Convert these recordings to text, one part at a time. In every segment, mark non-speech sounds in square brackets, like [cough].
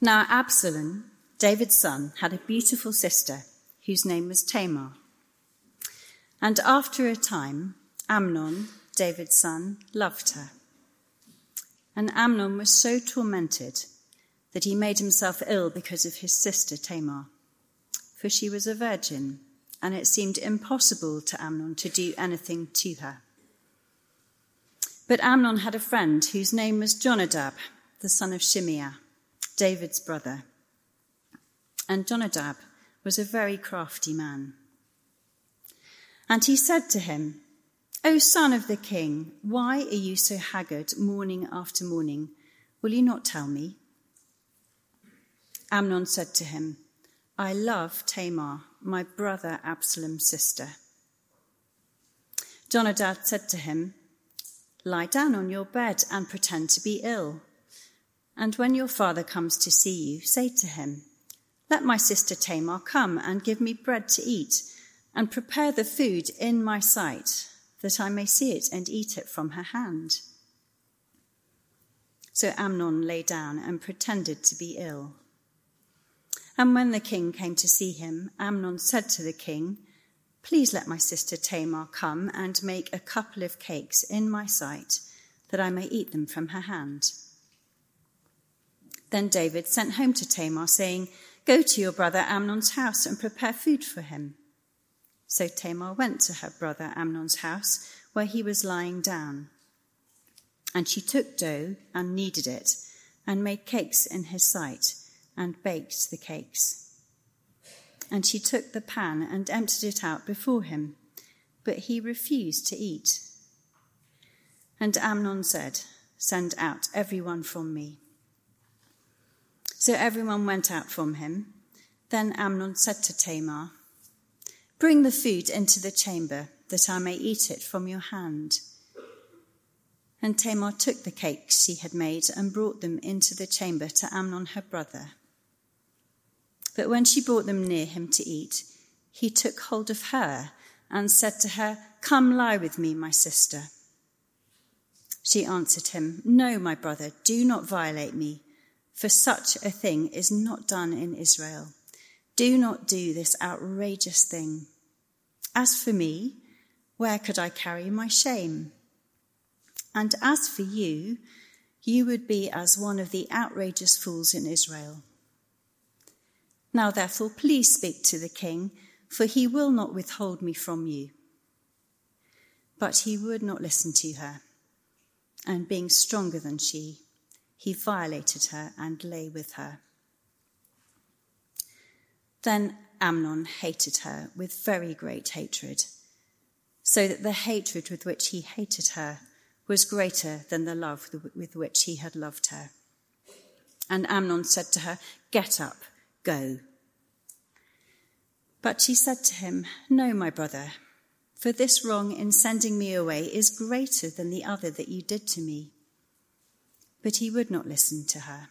Now, Absalom, David's son, had a beautiful sister whose name was Tamar. And after a time, Amnon, David's son, loved her. And Amnon was so tormented that he made himself ill because of his sister Tamar, for she was a virgin, and it seemed impossible to Amnon to do anything to her. But Amnon had a friend whose name was Jonadab, the son of Shimeah, David's brother. And Jonadab was a very crafty man. And he said to him, O son of the king, why are you so haggard morning after morning? Will you not tell me? Amnon said to him, I love Tamar, my brother Absalom's sister. Jonadab said to him, Lie down on your bed and pretend to be ill. And when your father comes to see you, say to him, Let my sister Tamar come and give me bread to eat, and prepare the food in my sight, that I may see it and eat it from her hand. So Amnon lay down and pretended to be ill. And when the king came to see him, Amnon said to the king, Please let my sister Tamar come and make a couple of cakes in my sight, that I may eat them from her hand. Then David sent home to Tamar, saying, Go to your brother Amnon's house and prepare food for him. So Tamar went to her brother Amnon's house, where he was lying down. And she took dough and kneaded it, and made cakes in his sight, and baked the cakes. And she took the pan and emptied it out before him, but he refused to eat. And Amnon said, Send out everyone from me. So everyone went out from him. Then Amnon said to Tamar, Bring the food into the chamber, that I may eat it from your hand. And Tamar took the cakes she had made and brought them into the chamber to Amnon her brother. But when she brought them near him to eat, he took hold of her and said to her, Come lie with me, my sister. She answered him, No, my brother, do not violate me for such a thing is not done in Israel. Do not do this outrageous thing. As for me, where could I carry my shame? And as for you, you would be as one of the outrageous fools in Israel. Now, therefore, please speak to the king, for he will not withhold me from you. But he would not listen to her, and being stronger than she, he violated her and lay with her. Then Amnon hated her with very great hatred, so that the hatred with which he hated her was greater than the love with which he had loved her. And Amnon said to her, Get up, go. But she said to him, No, my brother, for this wrong in sending me away is greater than the other that you did to me. But he would not listen to her.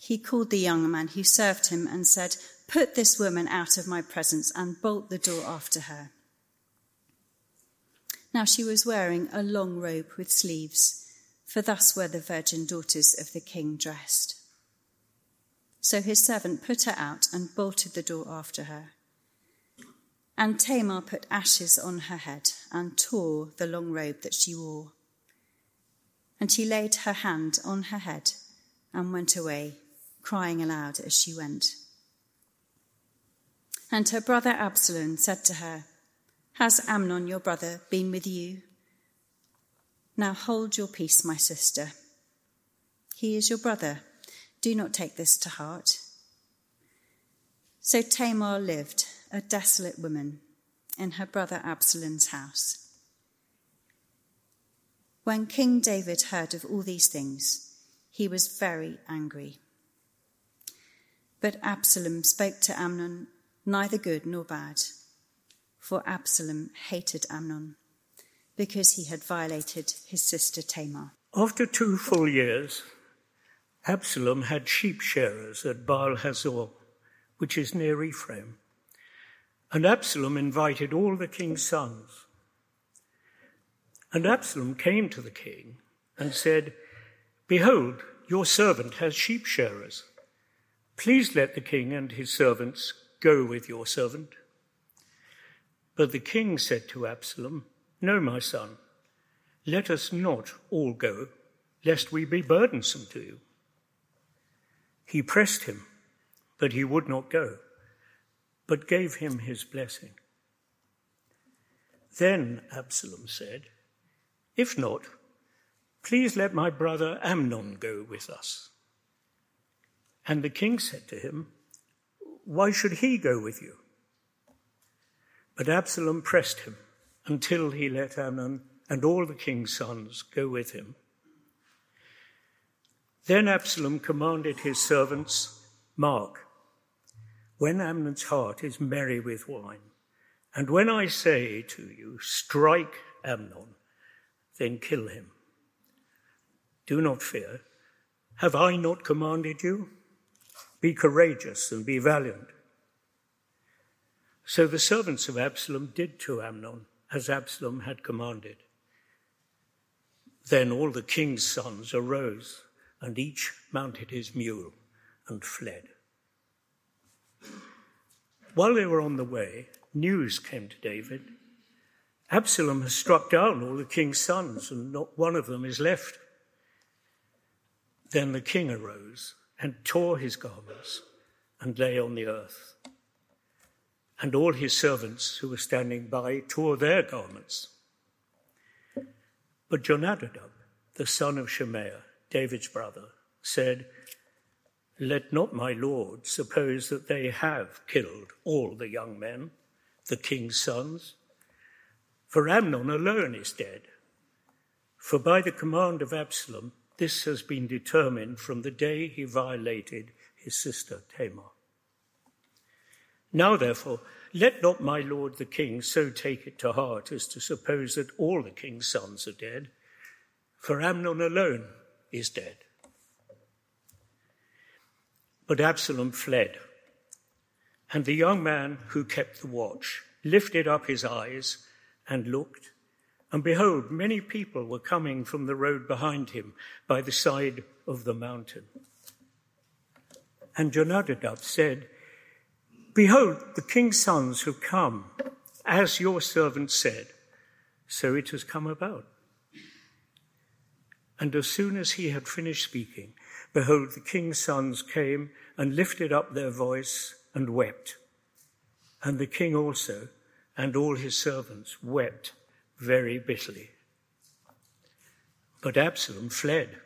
He called the young man who served him and said, Put this woman out of my presence and bolt the door after her. Now she was wearing a long robe with sleeves, for thus were the virgin daughters of the king dressed. So his servant put her out and bolted the door after her. And Tamar put ashes on her head and tore the long robe that she wore. And she laid her hand on her head and went away, crying aloud as she went. And her brother Absalom said to her, Has Amnon your brother been with you? Now hold your peace, my sister. He is your brother. Do not take this to heart. So Tamar lived, a desolate woman, in her brother Absalom's house. When King David heard of all these things, he was very angry. But Absalom spoke to Amnon neither good nor bad, for Absalom hated Amnon because he had violated his sister Tamar. After two full years, Absalom had sheep shearers at Baal Hazor, which is near Ephraim. And Absalom invited all the king's sons and Absalom came to the king and said, Behold, Your servant has sheep shearers. Please let the king and his servants go with your servant. But the king said to Absalom, No, my son, let us not all go, lest we be burdensome to you. He pressed him, but he would not go, but gave him his blessing. Then Absalom said, If not, please let my brother Amnon go with us. And the king said to him, Why should he go with you? But Absalom pressed him until he let Amnon and all the king's sons go with him. Then Absalom commanded his servants, Mark, when Amnon's heart is merry with wine, and when I say to you, strike Amnon, then kill him. Do not fear. Have I not commanded you? Be courageous and be valiant. So the servants of Absalom did to Amnon as Absalom had commanded. Then all the king's sons arose, and each mounted his mule and fled. While they were on the way, news came to David Absalom has struck down all the king's sons, and not one of them is left. Then the king arose and tore his garments and lay on the earth. And all his servants who were standing by tore their garments. But Jonadab, the son of Shimeah, David's brother, said, Let not my lord suppose that they have killed all the young men, the king's sons, for Amnon alone is dead. For by the command of Absalom, this has been determined from the day he violated his sister Tamar. Now, therefore, let not my lord the king so take it to heart as to suppose that all the king's sons are dead, for Amnon alone is dead. But Absalom fled, and the young man who kept the watch lifted up his eyes and looked, and behold, many people were coming from the road behind him by the side of the mountain. And Jonadab said, Behold, the king's sons have come, as your servant said. So it has come about. And as soon as he had finished speaking, behold, the king's sons came and lifted up their voice and wept. And the king also and all his servants wept very bitterly. But Absalom fled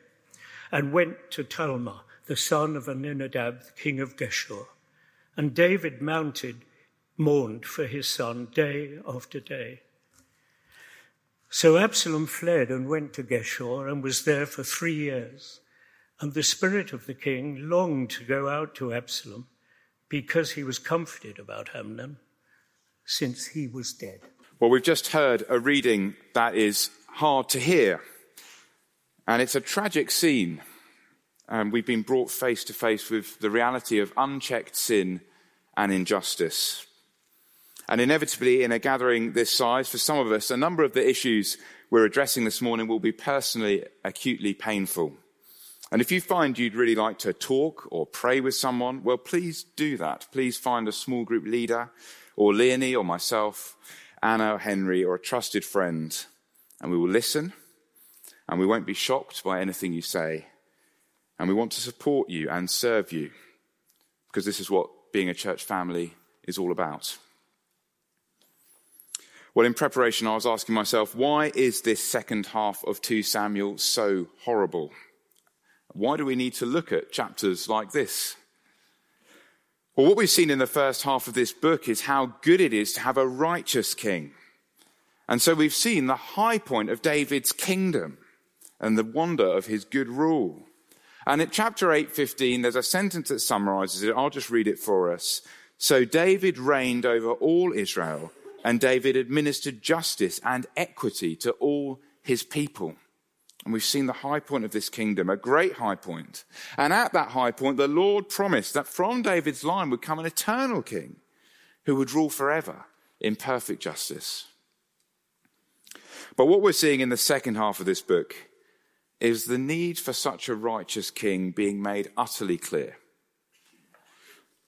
and went to Talmai, the son of Amminadab, king of Geshur and David mounted, mourned for his son day after day. So Absalom fled and went to Geshur and was there for three years. And the spirit of the king longed to go out to Absalom because he was comforted about Amnon since he was dead. Well, we've just heard a reading that is hard to hear. And it's a tragic scene um, we've been brought face to face with the reality of unchecked sin and injustice. And inevitably, in a gathering this size, for some of us, a number of the issues we're addressing this morning will be personally acutely painful. And if you find you'd really like to talk or pray with someone, well, please do that. Please find a small group leader, or Leonie, or myself, Anna, or Henry, or a trusted friend, and we will listen, and we won't be shocked by anything you say. And we want to support you and serve you because this is what being a church family is all about. Well, in preparation, I was asking myself, why is this second half of 2 Samuel so horrible? Why do we need to look at chapters like this? Well, what we've seen in the first half of this book is how good it is to have a righteous king. And so we've seen the high point of David's kingdom and the wonder of his good rule. And in chapter 8:15, there's a sentence that summarizes it. I'll just read it for us. So David reigned over all Israel, and David administered justice and equity to all his people. And we've seen the high point of this kingdom, a great high point. And at that high point, the Lord promised that from David's line would come an eternal king who would rule forever in perfect justice. But what we're seeing in the second half of this book is the need for such a righteous king being made utterly clear.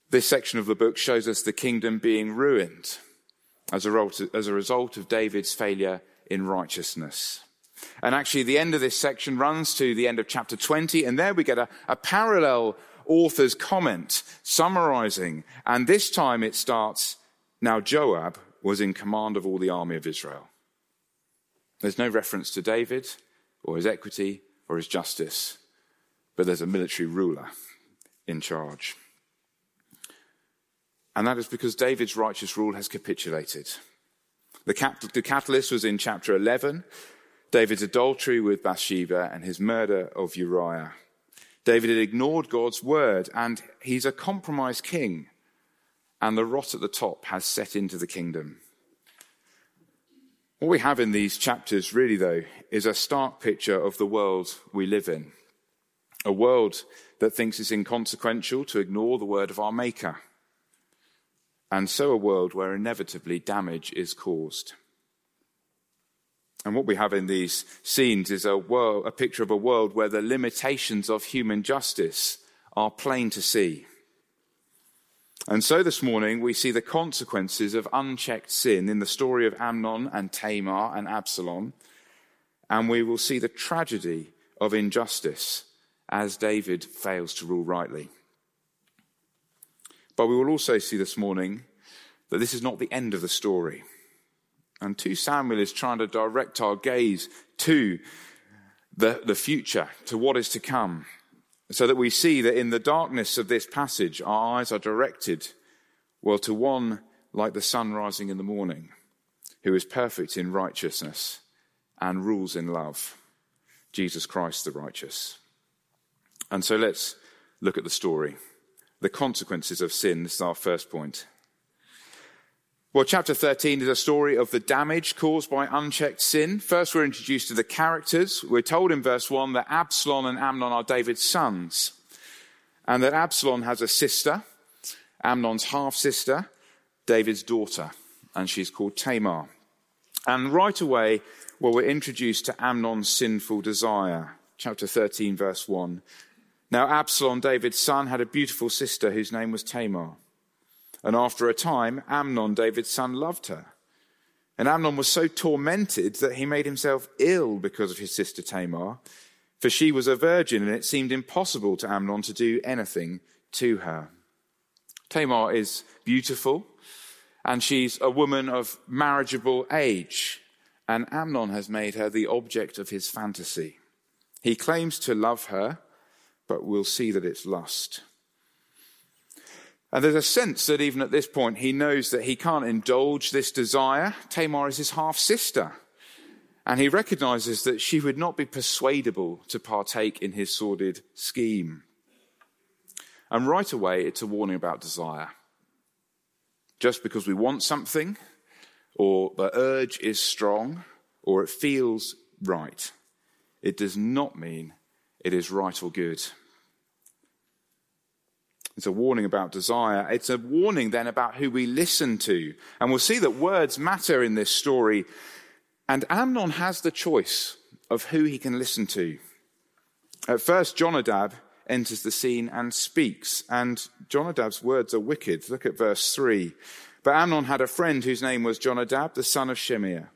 This section of the book shows us the kingdom being ruined as a result, of David's failure in righteousness. And actually, the end of this section runs to the end of chapter 20, and there we get a, a parallel author's comment summarizing. And this time it starts Now Joab was in command of all the army of Israel. There's no reference to David or his equity or his justice, but there's a military ruler in charge. And that is because David's righteous rule has capitulated. The, cap- the catalyst was in chapter 11, David's adultery with Bathsheba and his murder of Uriah. David had ignored God's word, and he's a compromised king. And the rot at the top has set into the kingdom. What we have in these chapters, really, though, is a stark picture of the world we live in. A world that thinks it's inconsequential to ignore the word of our Maker. And so a world where inevitably damage is caused. And what we have in these scenes is a, world, a picture of a world where the limitations of human justice are plain to see. And so this morning we see the consequences of unchecked sin in the story of Amnon and Tamar and Absalom. And we will see the tragedy of injustice as David fails to rule rightly. But we will also see this morning that this is not the end of the story. And 2 Samuel is trying to direct our gaze to the, the future, to what is to come, so that we see that in the darkness of this passage, our eyes are directed, well, to one like the sun rising in the morning, who is perfect in righteousness and rules in love, Jesus Christ the righteous. And so let's look at the story. The consequences of sin. This is our first point. Well, chapter 13 is a story of the damage caused by unchecked sin. First, we're introduced to the characters. We're told in verse 1 that Absalom and Amnon are David's sons, and that Absalom has a sister, Amnon's half sister, David's daughter, and she's called Tamar. And right away, well, we're introduced to Amnon's sinful desire. Chapter 13, verse 1. Now, Absalom, David's son, had a beautiful sister whose name was Tamar. And after a time, Amnon, David's son, loved her. And Amnon was so tormented that he made himself ill because of his sister Tamar, for she was a virgin, and it seemed impossible to Amnon to do anything to her. Tamar is beautiful, and she's a woman of marriageable age, and Amnon has made her the object of his fantasy. He claims to love her, but we'll see that it's lust. And there's a sense that even at this point, he knows that he can't indulge this desire. Tamar is his half sister. And he recognizes that she would not be persuadable to partake in his sordid scheme. And right away, it's a warning about desire. Just because we want something, or the urge is strong, or it feels right, it does not mean it is right or good. It's a warning about desire. It's a warning then about who we listen to. And we'll see that words matter in this story. And Amnon has the choice of who he can listen to. At first, Jonadab enters the scene and speaks. And Jonadab's words are wicked. Look at verse 3. But Amnon had a friend whose name was Jonadab, the son of Shimeah,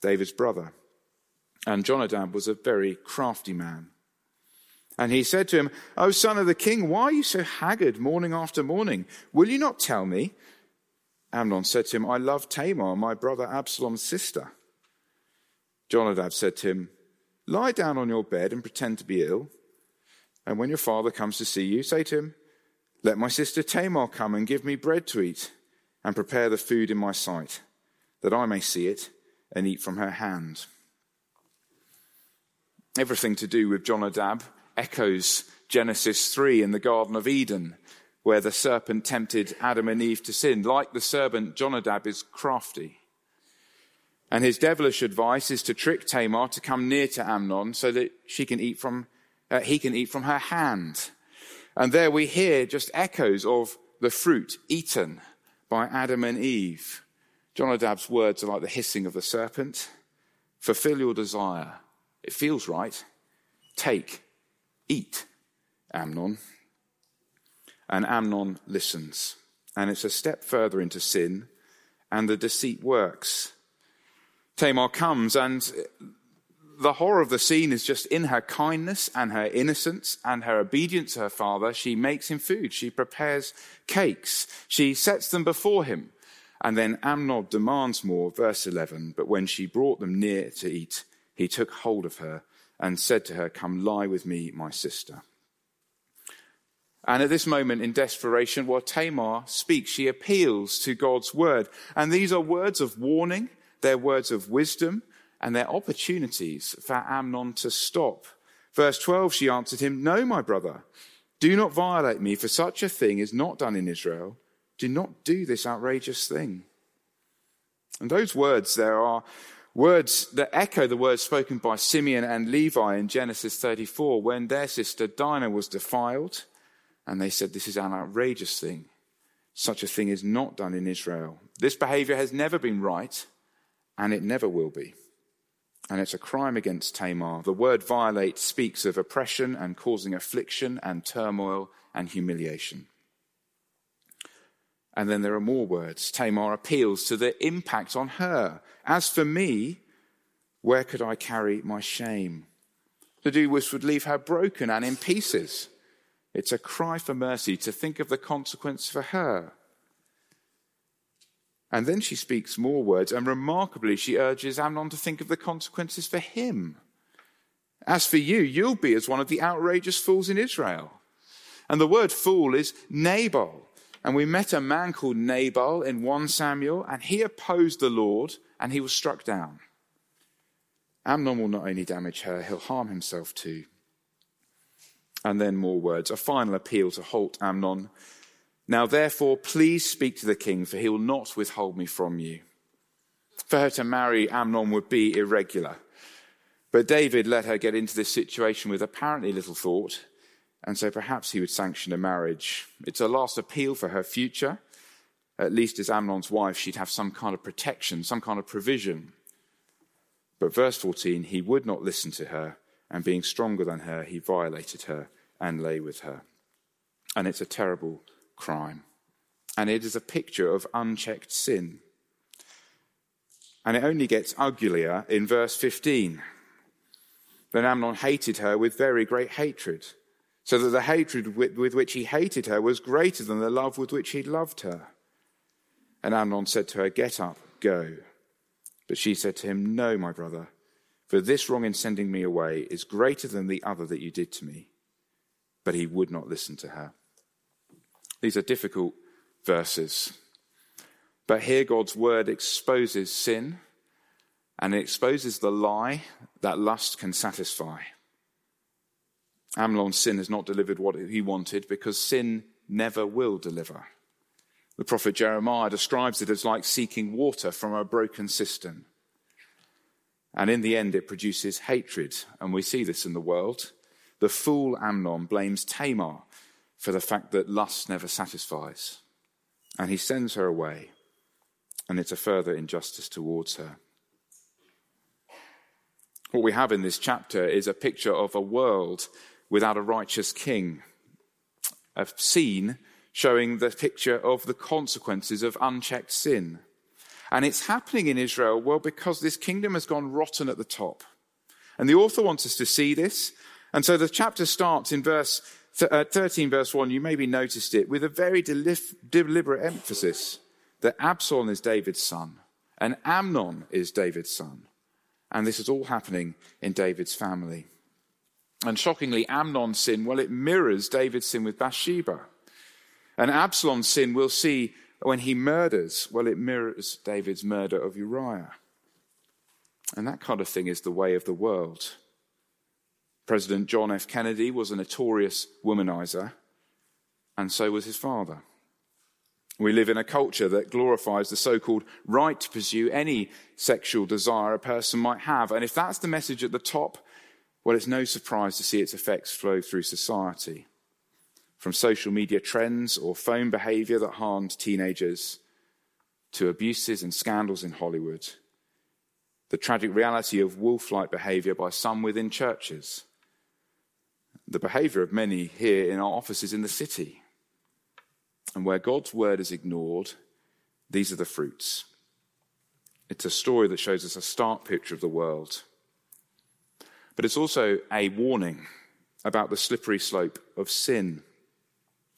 David's brother. And Jonadab was a very crafty man. And he said to him, O son of the king, why are you so haggard morning after morning? Will you not tell me? Amnon said to him, I love Tamar, my brother Absalom's sister. Jonadab said to him, Lie down on your bed and pretend to be ill. And when your father comes to see you, say to him, Let my sister Tamar come and give me bread to eat and prepare the food in my sight, that I may see it and eat from her hand. Everything to do with Jonadab echoes Genesis 3 in the Garden of Eden, where the serpent tempted Adam and Eve to sin. Like the serpent, Jonadab is crafty. And his devilish advice is to trick Tamar to come near to Amnon so that she can eat from, uh, he can eat from her hand. And there we hear just echoes of the fruit eaten by Adam and Eve. Jonadab's words are like the hissing of the serpent. Fulfill your desire. It feels right. Take, eat, Amnon. And Amnon listens. And it's a step further into sin, and the deceit works. Tamar comes, and the horror of the scene is just in her kindness and her innocence and her obedience to her father. She makes him food. She prepares cakes. She sets them before him. And then Amnon demands more, verse 11. But when she brought them near to eat, he took hold of her and said to her, Come lie with me, my sister. And at this moment in desperation, while Tamar speaks, she appeals to God's word. And these are words of warning, they're words of wisdom, and they're opportunities for Amnon to stop. Verse 12, she answered him, No, my brother, do not violate me, for such a thing is not done in Israel. Do not do this outrageous thing. And those words there are words that echo the words spoken by Simeon and Levi in Genesis 34 when their sister Dinah was defiled. And they said, This is an outrageous thing. Such a thing is not done in Israel. This behavior has never been right, and it never will be. And it's a crime against Tamar. The word violate speaks of oppression and causing affliction and turmoil and humiliation. And then there are more words. Tamar appeals to the impact on her. As for me, where could I carry my shame? To do this would leave her broken and in pieces. It's a cry for mercy to think of the consequence for her. And then she speaks more words, and remarkably, she urges Amnon to think of the consequences for him. As for you, you'll be as one of the outrageous fools in Israel. And the word fool is Nabal. And we met a man called Nabal in 1 Samuel, and he opposed the Lord, and he was struck down. Amnon will not only damage her, he'll harm himself too. And then more words. A final appeal to halt Amnon. Now, therefore, please speak to the king, for he will not withhold me from you. For her to marry Amnon would be irregular. But David let her get into this situation with apparently little thought and so perhaps he would sanction a marriage. It's a last appeal for her future. At least as Amnon's wife, she'd have some kind of protection, some kind of provision. But verse 14, he would not listen to her, and being stronger than her, he violated her and lay with her. And it's a terrible crime. And it is a picture of unchecked sin. And it only gets uglier in verse 15. Then Amnon hated her with very great hatred so that the hatred with, with which he hated her was greater than the love with which he loved her. And Amnon said to her, Get up, go. But she said to him, No, my brother, for this wrong in sending me away is greater than the other that you did to me. But he would not listen to her. These are difficult verses. But here God's word exposes sin and it exposes the lie that lust can satisfy. Amnon's sin has not delivered what he wanted because sin never will deliver. The prophet Jeremiah describes it as like seeking water from a broken cistern. And in the end, it produces hatred. And we see this in the world. The fool Amnon blames Tamar for the fact that lust never satisfies. And he sends her away. And it's a further injustice towards her. What we have in this chapter is a picture of a world without a righteous king. A scene showing the picture of the consequences of unchecked sin. And it's happening in Israel, well, because this kingdom has gone rotten at the top. And the author wants us to see this. And so the chapter starts in verse uh, 13, verse 1. You maybe noticed it with a very deliberate emphasis that Absalom is David's son and Amnon is David's son. And this is all happening in David's family. And shockingly, Amnon's sin, well, it mirrors David's sin with Bathsheba. And Absalom's sin, we'll see when he murders, well, it mirrors David's murder of Uriah. And that kind of thing is the way of the world. President John F. Kennedy was a notorious womanizer, and so was his father. We live in a culture that glorifies the so called right to pursue any sexual desire a person might have. And if that's the message at the top, well, it's no surprise to see its effects flow through society. From social media trends or phone behavior that harms teenagers to abuses and scandals in Hollywood, the tragic reality of wolf like behavior by some within churches, the behavior of many here in our offices in the city. And where God's word is ignored, these are the fruits. It's a story that shows us a stark picture of the world. But it's also a warning about the slippery slope of sin.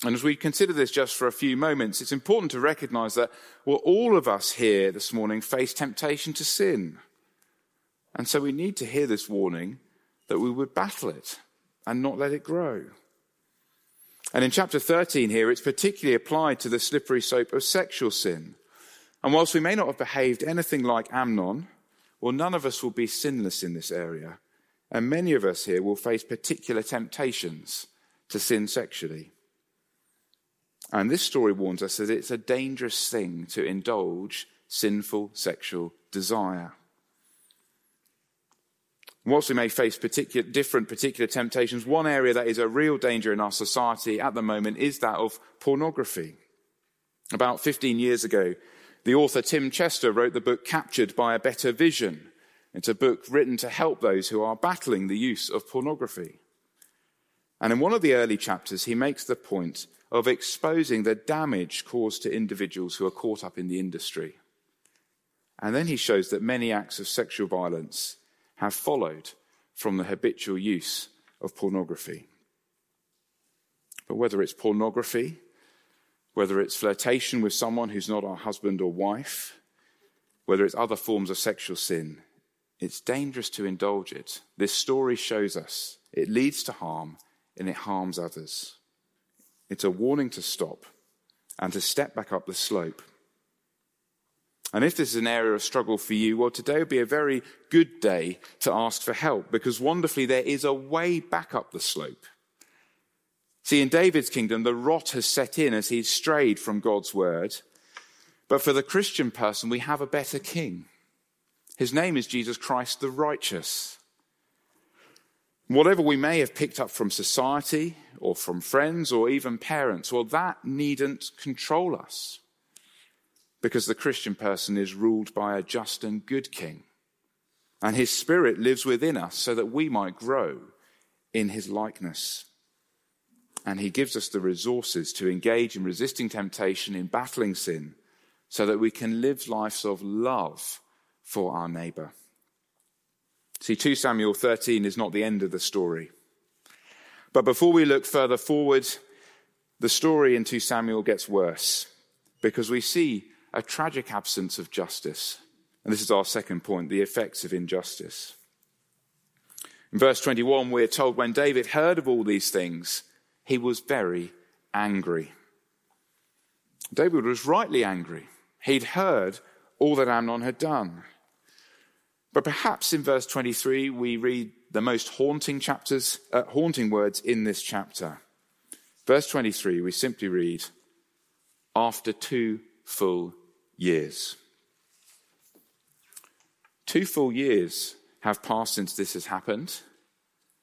And as we consider this just for a few moments, it's important to recognize that well, all of us here this morning face temptation to sin. And so we need to hear this warning that we would battle it and not let it grow. And in chapter 13 here, it's particularly applied to the slippery slope of sexual sin. And whilst we may not have behaved anything like Amnon, well, none of us will be sinless in this area. And many of us here will face particular temptations to sin sexually. And this story warns us that it's a dangerous thing to indulge sinful sexual desire. Whilst we may face particular, different particular temptations, one area that is a real danger in our society at the moment is that of pornography. About 15 years ago, the author Tim Chester wrote the book Captured by a Better Vision. It's a book written to help those who are battling the use of pornography. And in one of the early chapters, he makes the point of exposing the damage caused to individuals who are caught up in the industry. And then he shows that many acts of sexual violence have followed from the habitual use of pornography. But whether it's pornography, whether it's flirtation with someone who's not our husband or wife, whether it's other forms of sexual sin, it's dangerous to indulge it. This story shows us it leads to harm and it harms others. It's a warning to stop and to step back up the slope. And if this is an area of struggle for you, well, today would be a very good day to ask for help because wonderfully there is a way back up the slope. See, in David's kingdom, the rot has set in as he's strayed from God's word. But for the Christian person, we have a better king. His name is Jesus Christ the righteous. Whatever we may have picked up from society or from friends or even parents, well, that needn't control us because the Christian person is ruled by a just and good king. And his spirit lives within us so that we might grow in his likeness. And he gives us the resources to engage in resisting temptation, in battling sin, so that we can live lives of love for our neighbor. See, 2 Samuel 13 is not the end of the story. But before we look further forward, the story in 2 Samuel gets worse because we see a tragic absence of justice. And this is our second point the effects of injustice. In verse 21, we're told when David heard of all these things, he was very angry. David was rightly angry. He'd heard all that Amnon had done. But perhaps in verse 23, we read the most haunting chapters, uh, haunting words in this chapter. Verse 23, we simply read, after two full years. Two full years have passed since this has happened,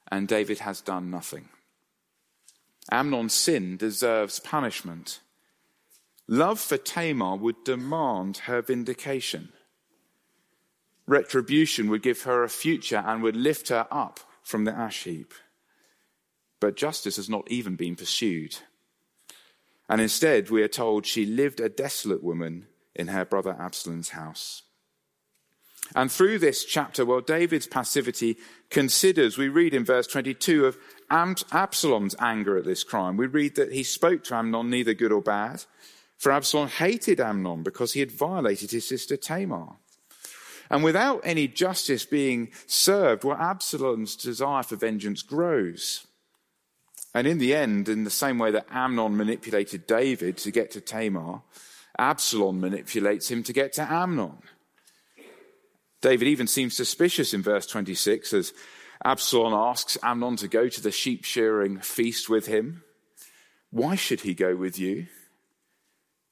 and David has done nothing. Amnon's sin deserves punishment. Love for Tamar would demand her vindication. Retribution would give her a future and would lift her up from the ash heap. But justice has not even been pursued. And instead, we are told she lived a desolate woman in her brother Absalom's house. And through this chapter, well, David's passivity considers, we read in verse 22 of Absalom's anger at this crime. We read that he spoke to Amnon neither good or bad, for Absalom hated Amnon because he had violated his sister Tamar. And without any justice being served, well, Absalom's desire for vengeance grows. And in the end, in the same way that Amnon manipulated David to get to Tamar, Absalom manipulates him to get to Amnon. David even seems suspicious in verse 26 as Absalom asks Amnon to go to the sheep shearing feast with him. Why should he go with you?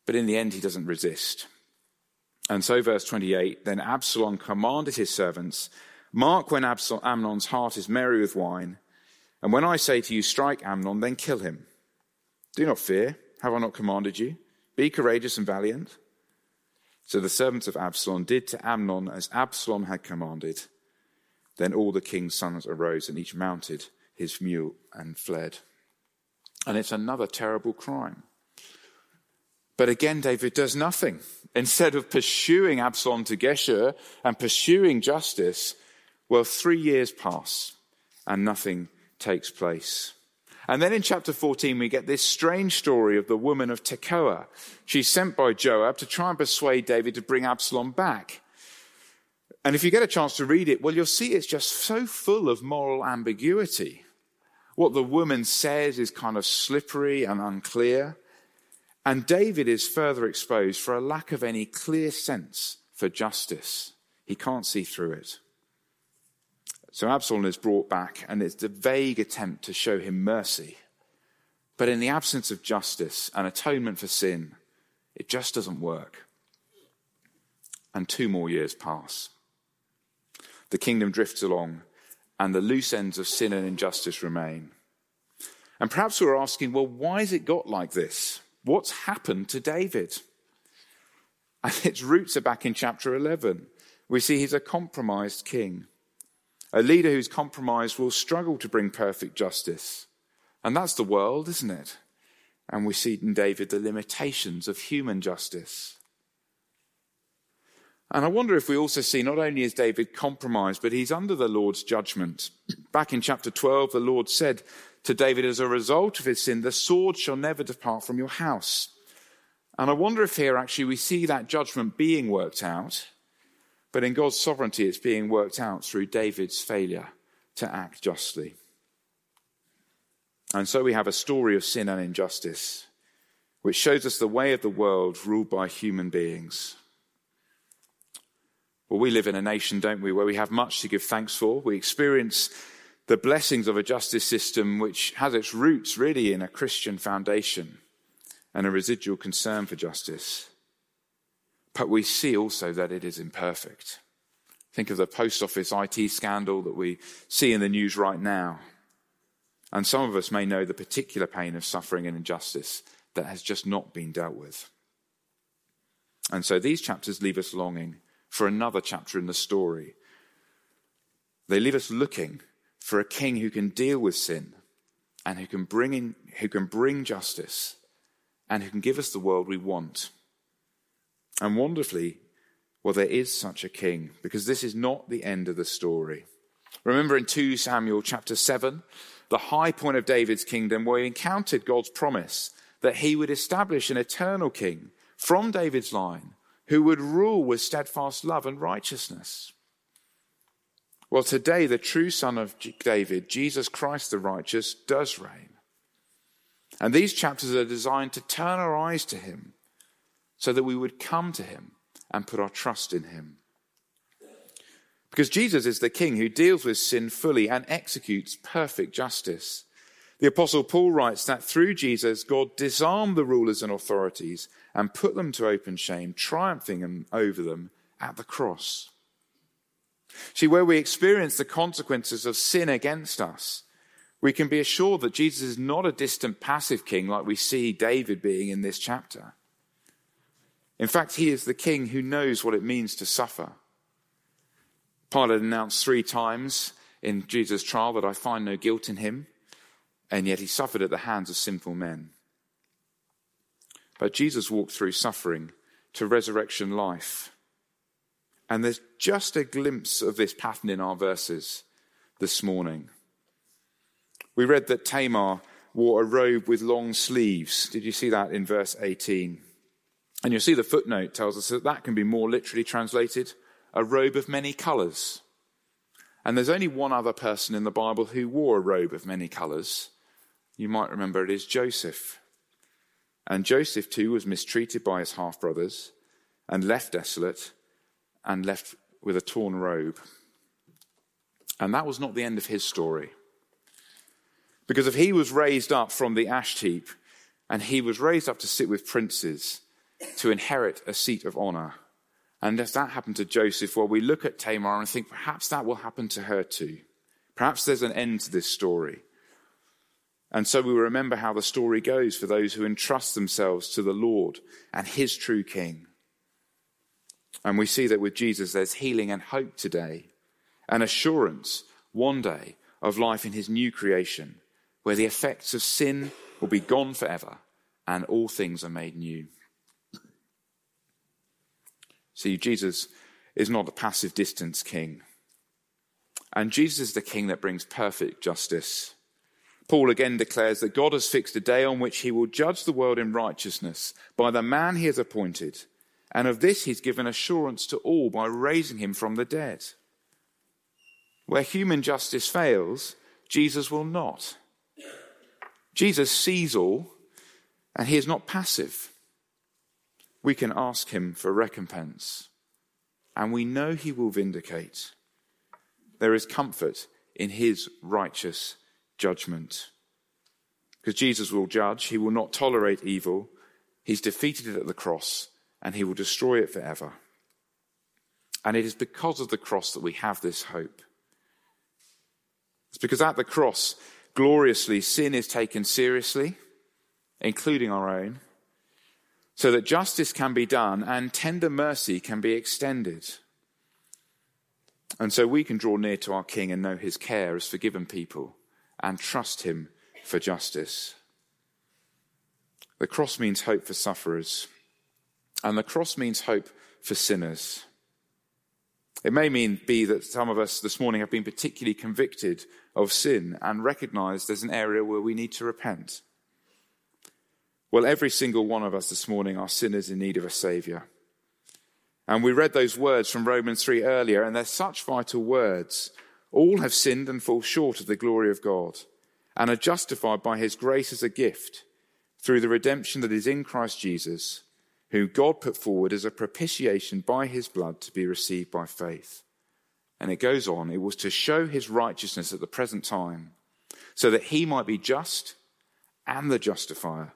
But in the end, he doesn't resist. And so, verse 28 then Absalom commanded his servants, Mark when Amnon's heart is merry with wine, and when I say to you, strike Amnon, then kill him. Do not fear. Have I not commanded you? Be courageous and valiant. So the servants of Absalom did to Amnon as Absalom had commanded. Then all the king's sons arose and each mounted his mule and fled. And it's another terrible crime. But again, David does nothing. Instead of pursuing Absalom to Geshur and pursuing justice, well, three years pass and nothing takes place. And then in chapter 14, we get this strange story of the woman of Tekoa. She's sent by Joab to try and persuade David to bring Absalom back. And if you get a chance to read it, well, you'll see it's just so full of moral ambiguity. What the woman says is kind of slippery and unclear. And David is further exposed for a lack of any clear sense for justice. He can't see through it. So Absalom is brought back, and it's a vague attempt to show him mercy. But in the absence of justice and atonement for sin, it just doesn't work. And two more years pass. The kingdom drifts along, and the loose ends of sin and injustice remain. And perhaps we're asking, well, why has it got like this? What's happened to David? And its roots are back in chapter 11. We see he's a compromised king. A leader who's compromised will struggle to bring perfect justice. And that's the world, isn't it? And we see in David the limitations of human justice. And I wonder if we also see not only is David compromised, but he's under the Lord's judgment. [clears throat] Back in chapter 12, the Lord said, to David as a result of his sin, the sword shall never depart from your house. And I wonder if here actually we see that judgment being worked out, but in God's sovereignty, it's being worked out through David's failure to act justly. And so we have a story of sin and injustice, which shows us the way of the world ruled by human beings. Well, we live in a nation, don't we, where we have much to give thanks for. We experience the blessings of a justice system which has its roots really in a Christian foundation and a residual concern for justice. But we see also that it is imperfect. Think of the post office IT scandal that we see in the news right now. And some of us may know the particular pain of suffering and injustice that has just not been dealt with. And so these chapters leave us longing for another chapter in the story. They leave us looking for a king who can deal with sin and who can bring in, who can bring justice and who can give us the world we want. And wonderfully, well, there is such a king because this is not the end of the story. Remember in 2 Samuel chapter 7, the high point of David's kingdom where he encountered God's promise that he would establish an eternal king from David's line who would rule with steadfast love and righteousness. Well, today, the true son of David, Jesus Christ the righteous, does reign. And these chapters are designed to turn our eyes to him so that we would come to him and put our trust in him. Because Jesus is the king who deals with sin fully and executes perfect justice. The apostle Paul writes that through Jesus, God disarmed the rulers and authorities and put them to open shame, triumphing over them at the cross. See, where we experience the consequences of sin against us, we can be assured that Jesus is not a distant passive king like we see David being in this chapter. In fact, he is the king who knows what it means to suffer. Pilate announced three times in Jesus' trial that I find no guilt in him, and yet he suffered at the hands of sinful men. But Jesus walked through suffering to resurrection life and there's just a glimpse of this pattern in our verses this morning. We read that Tamar wore a robe with long sleeves. Did you see that in verse 18? And you'll see the footnote tells us that that can be more literally translated a robe of many colors. And there's only one other person in the Bible who wore a robe of many colors. You might remember it is Joseph. And Joseph too was mistreated by his half brothers and left desolate and left with a torn robe. And that was not the end of his story. Because if he was raised up from the ash heap and he was raised up to sit with princes to inherit a seat of honor, and if that happened to Joseph, well, we look at Tamar and think perhaps that will happen to her too. Perhaps there's an end to this story. And so we remember how the story goes for those who entrust themselves to the Lord and his true king. And we see that with Jesus, there's healing and hope today, and assurance one day of life in his new creation, where the effects of sin will be gone forever and all things are made new. See, Jesus is not a passive distance king. And Jesus is the king that brings perfect justice. Paul again declares that God has fixed a day on which he will judge the world in righteousness by the man he has appointed. And of this he's given assurance to all by raising him from the dead. Where human justice fails, Jesus will not. Jesus sees all, and he is not passive. We can ask him for recompense, and we know he will vindicate. There is comfort in his righteous judgment. Because Jesus will judge, he will not tolerate evil. He's defeated it at the cross, and he will destroy it forever. And it is because of the cross that we have this hope. It's because at the cross, gloriously, sin is taken seriously, including our own, so that justice can be done and tender mercy can be extended. And so we can draw near to our King and know his care as forgiven people and trust him for justice. The cross means hope for sufferers, and the cross means hope for sinners. It may mean be that some of us this morning have been particularly convicted of sin and recognized there's an area where we need to repent. Well, every single one of us this morning are sinners in need of a Savior. And we read those words from Romans 3 earlier, and they're such vital words. All have sinned and fall short of the glory of God, and are justified by His grace as a gift through the redemption that is in Christ Jesus who God put forward as a propitiation by his blood to be received by faith. And it goes on, it was to show his righteousness at the present time, so that he might be just and the justifier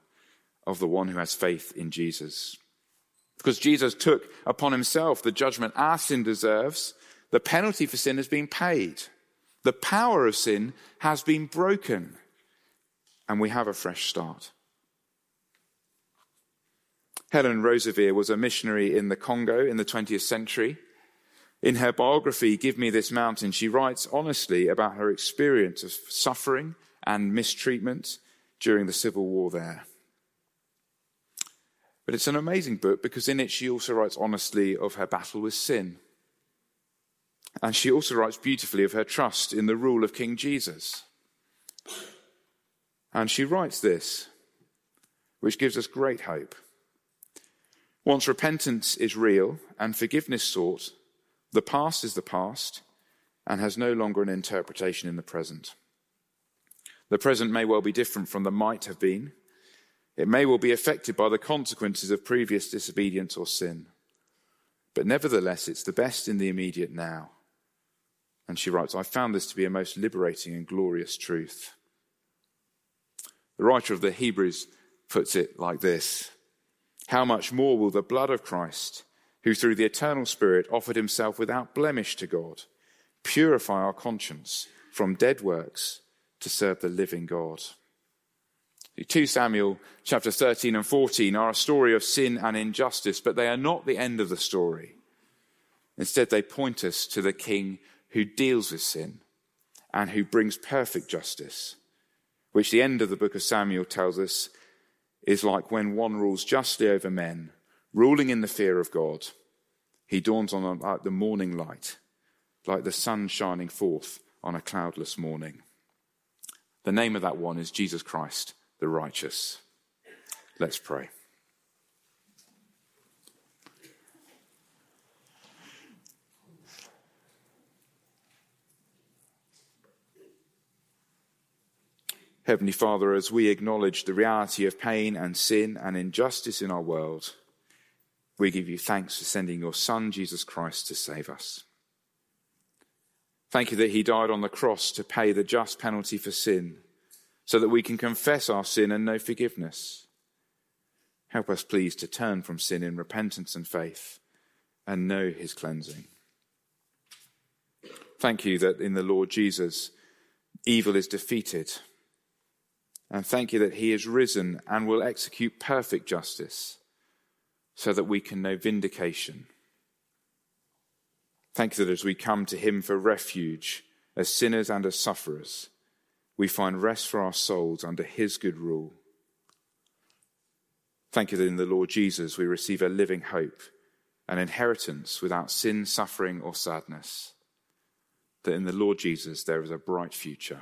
of the one who has faith in Jesus. Because Jesus took upon himself the judgment our sin deserves, the penalty for sin has been paid. The power of sin has been broken, and we have a fresh start. Helen Roseveare was a missionary in the Congo in the 20th century. In her biography, Give Me This Mountain, she writes honestly about her experience of suffering and mistreatment during the civil war there. But it's an amazing book because in it she also writes honestly of her battle with sin. And she also writes beautifully of her trust in the rule of King Jesus. And she writes this, which gives us great hope. Once repentance is real and forgiveness sought, the past is the past and has no longer an interpretation in the present. The present may well be different from the might have been. It may well be affected by the consequences of previous disobedience or sin. But nevertheless, it's the best in the immediate now. And she writes, I found this to be a most liberating and glorious truth. The writer of the Hebrews puts it like this how much more will the blood of Christ, who through the eternal Spirit offered himself without blemish to God, purify our conscience from dead works to serve the living God? 2 Samuel chapter 13 and 14 are a story of sin and injustice, but they are not the end of the story. Instead, they point us to the king who deals with sin and who brings perfect justice, which the end of the book of Samuel tells us is like when one rules justly over men, ruling in the fear of God. He dawns on them like the morning light, like the sun shining forth on a cloudless morning. The name of that one is Jesus Christ, the righteous. Let's pray. Heavenly Father, as we acknowledge the reality of pain and sin and injustice in our world, we give you thanks for sending your Son, Jesus Christ, to save us. Thank you that he died on the cross to pay the just penalty for sin, so that we can confess our sin and know forgiveness. Help us, please, to turn from sin in repentance and faith and know his cleansing. Thank you that in the Lord Jesus, evil is defeated and thank you that he is risen and will execute perfect justice so that we can know vindication. Thank you that as we come to him for refuge as sinners and as sufferers, we find rest for our souls under his good rule. Thank you that in the Lord Jesus we receive a living hope, an inheritance without sin, suffering, or sadness. That in the Lord Jesus there is a bright future.